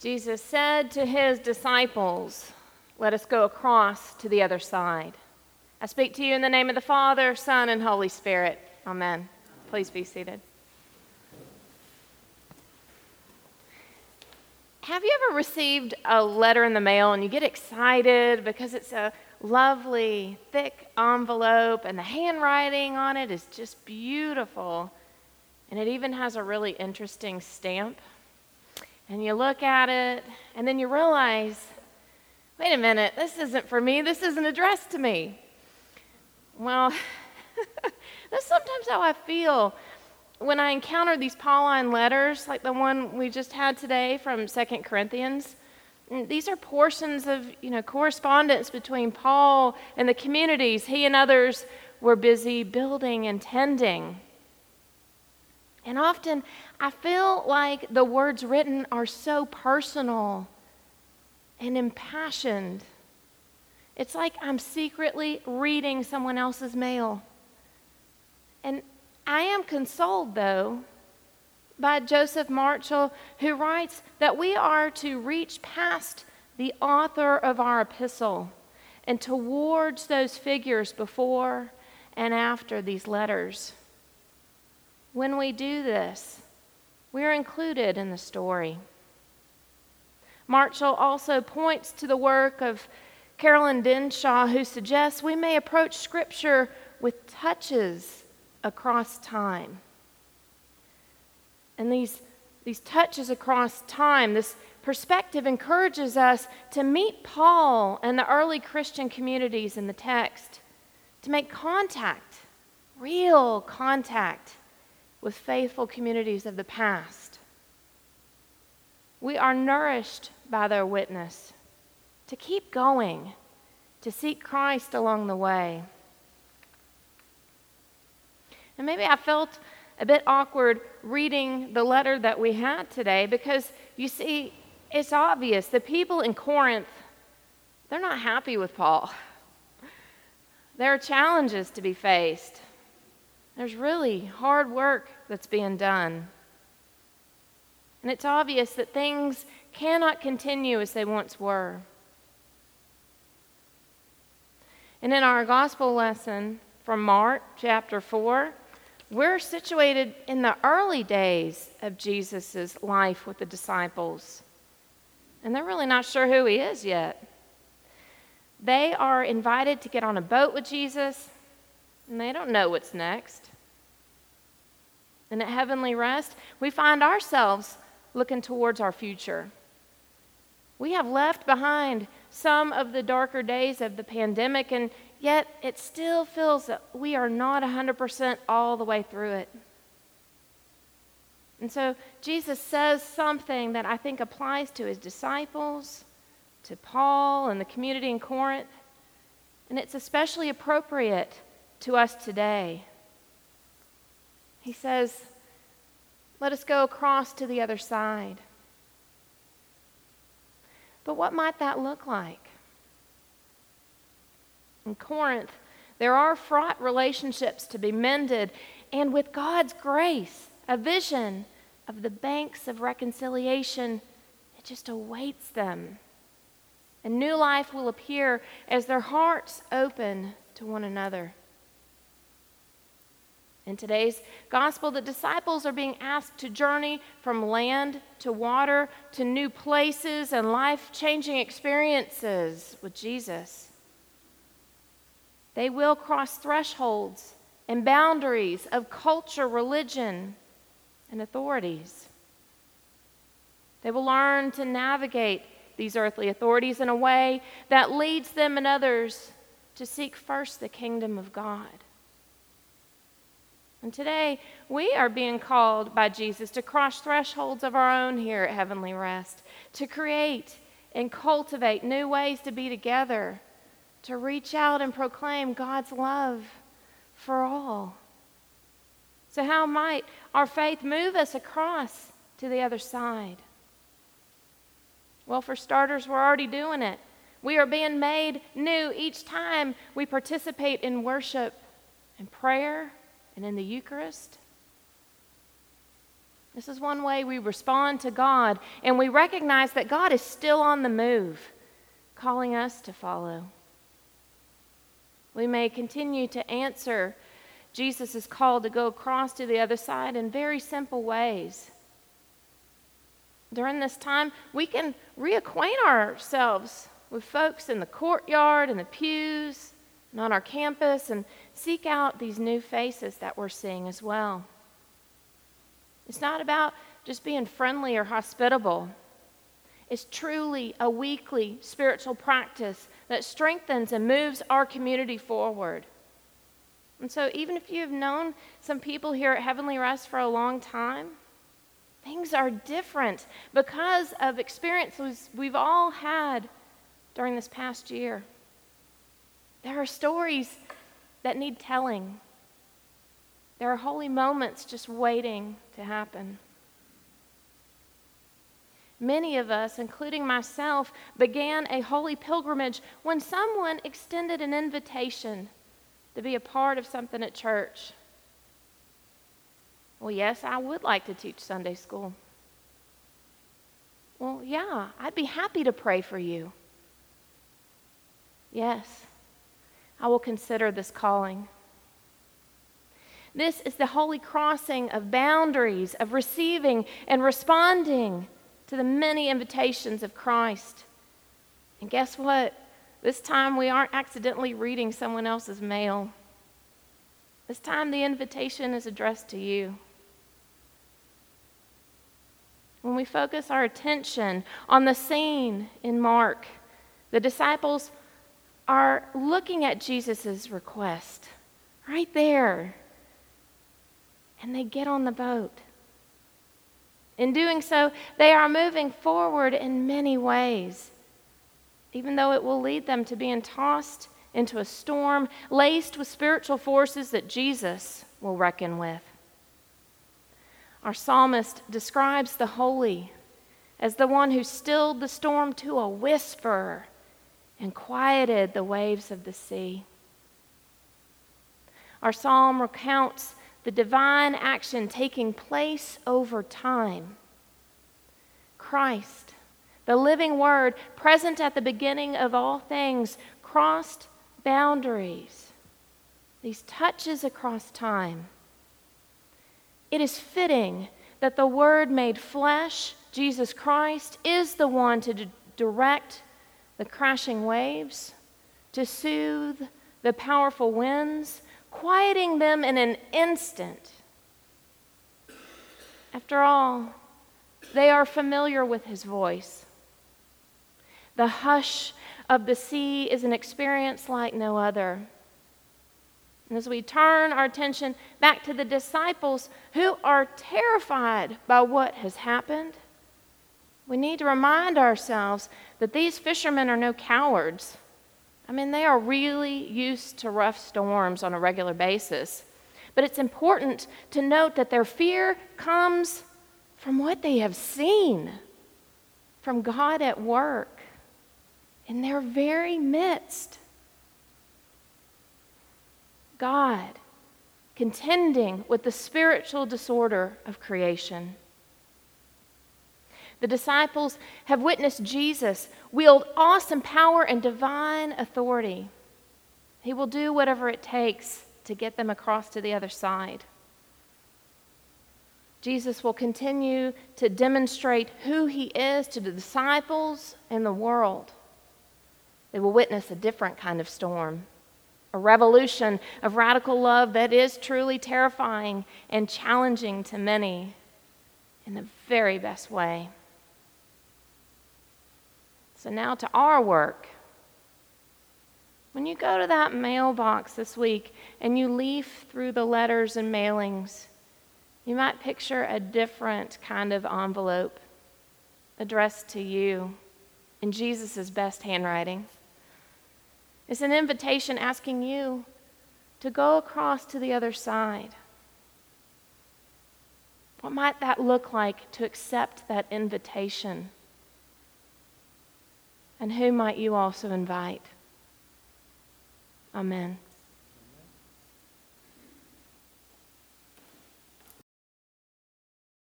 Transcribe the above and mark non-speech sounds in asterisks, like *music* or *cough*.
Jesus said to his disciples, Let us go across to the other side. I speak to you in the name of the Father, Son, and Holy Spirit. Amen. Please be seated. Have you ever received a letter in the mail and you get excited because it's a lovely, thick envelope and the handwriting on it is just beautiful? And it even has a really interesting stamp and you look at it, and then you realize, wait a minute, this isn't for me, this isn't addressed to me. Well, *laughs* that's sometimes how I feel when I encounter these Pauline letters, like the one we just had today from Second Corinthians. Mm, these are portions of you know, correspondence between Paul and the communities he and others were busy building and tending. And often I feel like the words written are so personal and impassioned. It's like I'm secretly reading someone else's mail. And I am consoled, though, by Joseph Marshall, who writes that we are to reach past the author of our epistle and towards those figures before and after these letters. When we do this, we are included in the story. Marshall also points to the work of Carolyn Dinshaw, who suggests we may approach Scripture with touches across time. And these, these touches across time, this perspective encourages us to meet Paul and the early Christian communities in the text, to make contact, real contact with faithful communities of the past. We are nourished by their witness to keep going, to seek Christ along the way. And maybe I felt a bit awkward reading the letter that we had today because you see, it's obvious the people in Corinth, they're not happy with Paul. There are challenges to be faced. There's really hard work that's being done. And it's obvious that things cannot continue as they once were. And in our gospel lesson from Mark chapter 4, we're situated in the early days of Jesus' life with the disciples. And they're really not sure who he is yet. They are invited to get on a boat with Jesus, and they don't know what's next and at heavenly rest, we find ourselves looking towards our future. We have left behind some of the darker days of the pandemic, and yet it still feels that we are not 100% all the way through it. And so Jesus says something that I think applies to his disciples, to Paul, and the community in Corinth, and it's especially appropriate to us today. He says, Let us go across to the other side. But what might that look like? In Corinth, there are fraught relationships to be mended, and with God's grace, a vision of the banks of reconciliation, it just awaits them. A new life will appear as their hearts open to one another. In today's gospel, the disciples are being asked to journey from land to water to new places and life changing experiences with Jesus. They will cross thresholds and boundaries of culture, religion, and authorities. They will learn to navigate these earthly authorities in a way that leads them and others to seek first the kingdom of God. And today, we are being called by Jesus to cross thresholds of our own here at Heavenly Rest, to create and cultivate new ways to be together, to reach out and proclaim God's love for all. So, how might our faith move us across to the other side? Well, for starters, we're already doing it. We are being made new each time we participate in worship and prayer and in the Eucharist. This is one way we respond to God, and we recognize that God is still on the move, calling us to follow. We may continue to answer Jesus' call to go across to the other side in very simple ways. During this time, we can reacquaint ourselves with folks in the courtyard and the pews and on our campus and seek out these new faces that we're seeing as well. It's not about just being friendly or hospitable. It's truly a weekly spiritual practice that strengthens and moves our community forward. And so, even if you've known some people here at Heavenly Rest for a long time, things are different because of experiences we've all had during this past year. There are stories that need telling, there are holy moments just waiting to happen. Many of us, including myself, began a holy pilgrimage when someone extended an invitation to be a part of something at church. Well, yes, I would like to teach Sunday school. Well, yeah, I'd be happy to pray for you. Yes, I will consider this calling. This is the holy crossing of boundaries, of receiving and responding to the many invitations of Christ. And guess what? This time we aren't accidentally reading someone else's mail. This time the invitation is addressed to you. When we focus our attention on the scene in Mark, the disciples are looking at Jesus' request right there. And they get on the boat. In doing so, they are moving forward in many ways, even though it will lead them to being tossed into a storm laced with spiritual forces that Jesus will reckon with. Our psalmist describes the holy as the one who stilled the storm to a whisper and quieted the waves of the sea. Our psalm recounts the divine action taking place over time. Christ, the living Word, present at the beginning of all things, crossed boundaries, these touches across time. It is fitting that the Word made flesh, Jesus Christ, is the one to d- direct the crashing waves, to soothe the powerful winds, quieting them in an instant. After all, they are familiar with his voice. The hush of the sea is an experience like no other. And as we turn our attention back to the disciples who are terrified by what has happened, we need to remind ourselves that these fishermen are no cowards. I mean, they are really used to rough storms on a regular basis. But it's important to note that their fear comes from what they have seen, from God at work in their very midst. God contending with the spiritual disorder of creation. The disciples have witnessed Jesus wield awesome power and divine authority. He will do whatever it takes to get them across to the other side. Jesus will continue to demonstrate who he is to the disciples and the world. They will witness a different kind of storm, a revolution of radical love that is truly terrifying and challenging to many in the very best way. So, now to our work. When you go to that mailbox this week and you leaf through the letters and mailings, you might picture a different kind of envelope addressed to you in Jesus' best handwriting. It's an invitation asking you to go across to the other side. What might that look like to accept that invitation? And who might you also invite? Amen.